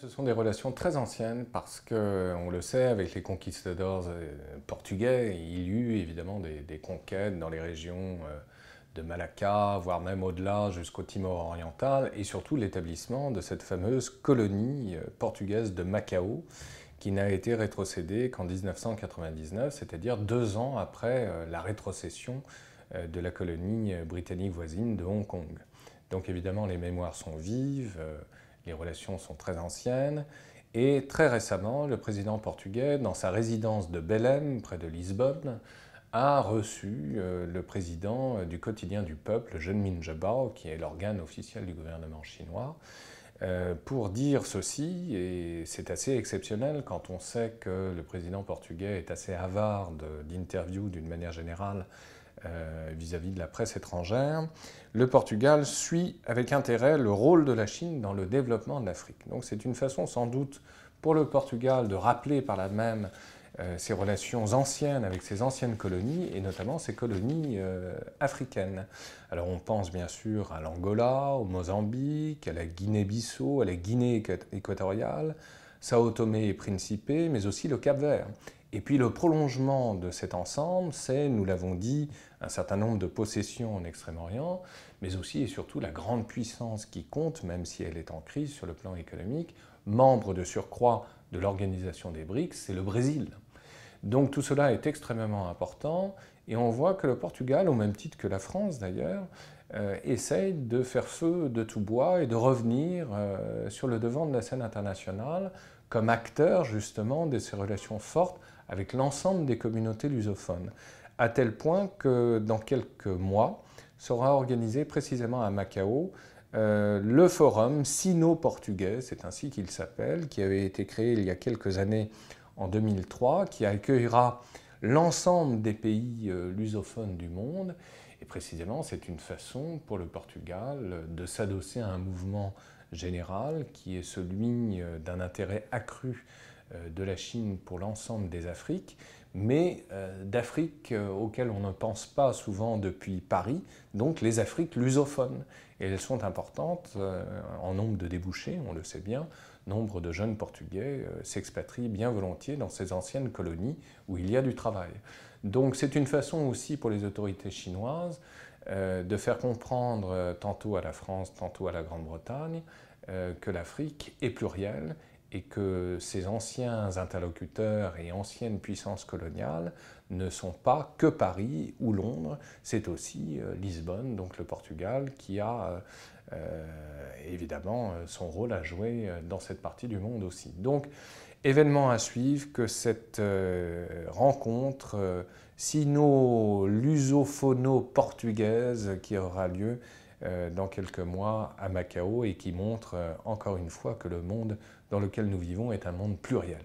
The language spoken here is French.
Ce sont des relations très anciennes parce que, on le sait, avec les conquistadors euh, portugais, il y eut évidemment des, conquêtes dans les régions euh, de Malacca, voire même au-delà jusqu'au Timor oriental, et surtout l'établissement de cette fameuse colonie euh, portugaise de Macao, qui n'a été rétrocédée qu'en 1999, c'est-à-dire deux ans après la rétrocession de la colonie britannique voisine de Hong Kong. Donc évidemment, les mémoires sont vives les relations sont très anciennes. Et très récemment, le président portugais, dans sa résidence de Belém, près de Lisbonne, a reçu euh, le président du quotidien du peuple, Min Jabao, qui est l'organe officiel du gouvernement chinois, euh, pour dire ceci, et c'est assez exceptionnel quand on sait que le président portugais est assez avare d'interviews d'une manière générale euh, vis-à-vis de la presse étrangère, le Portugal suit avec intérêt le rôle de la Chine dans le développement de l'Afrique. Donc c'est une façon sans doute pour le Portugal de rappeler par là même euh, ses relations anciennes avec ses anciennes colonies, et notamment ses colonies euh, africaines. Alors on pense bien sûr à l'Angola, au Mozambique, à la Guinée-Bissau, à la Guinée équatoriale, Sao Tomé et Principe, mais aussi le Cap-Vert. Et puis le prolongement de cet ensemble, c'est, nous l'avons dit, un certain nombre de possessions en Extrême-Orient, mais aussi et surtout la grande puissance qui compte, même si elle est en crise sur le plan économique, membre de surcroît de l'organisation des BRICS, c'est le Brésil. Donc tout cela est extrêmement important. Et on voit que le Portugal, au même titre que la France d'ailleurs, euh, essaye de faire feu de tout bois et de revenir euh, sur le devant de la scène internationale comme acteur justement de ces relations fortes avec l'ensemble des communautés lusophones, à tel point que dans quelques mois sera organisé précisément à Macao euh, le forum sino-portugais, c'est ainsi qu'il s'appelle, qui avait été créé il y a quelques années en 2003, qui accueillera l'ensemble des pays euh, lusophones du monde. Et précisément, c'est une façon pour le Portugal de s'adosser à un mouvement général qui est celui euh, d'un intérêt accru euh, de la Chine pour l'ensemble des Afriques, mais euh, d'Afrique euh, auxquelles on ne pense pas souvent depuis Paris, donc les Afriques lusophones. Et elles sont importantes en nombre de débouchés, on le sait bien. Nombre de jeunes Portugais s'expatrient bien volontiers dans ces anciennes colonies où il y a du travail. Donc c'est une façon aussi pour les autorités chinoises de faire comprendre tantôt à la France, tantôt à la Grande-Bretagne, que l'Afrique est plurielle et que ces anciens interlocuteurs et anciennes puissances coloniales ne sont pas que Paris ou Londres, c'est aussi euh, Lisbonne, donc le Portugal, qui a euh, euh, évidemment son rôle à jouer dans cette partie du monde aussi. Donc, événement à suivre que cette rencontre sino-lusophono-portugaise qui aura lieu euh, dans quelques mois à Macao et qui montre euh, encore une fois que le monde dans lequel nous vivons est un monde pluriel.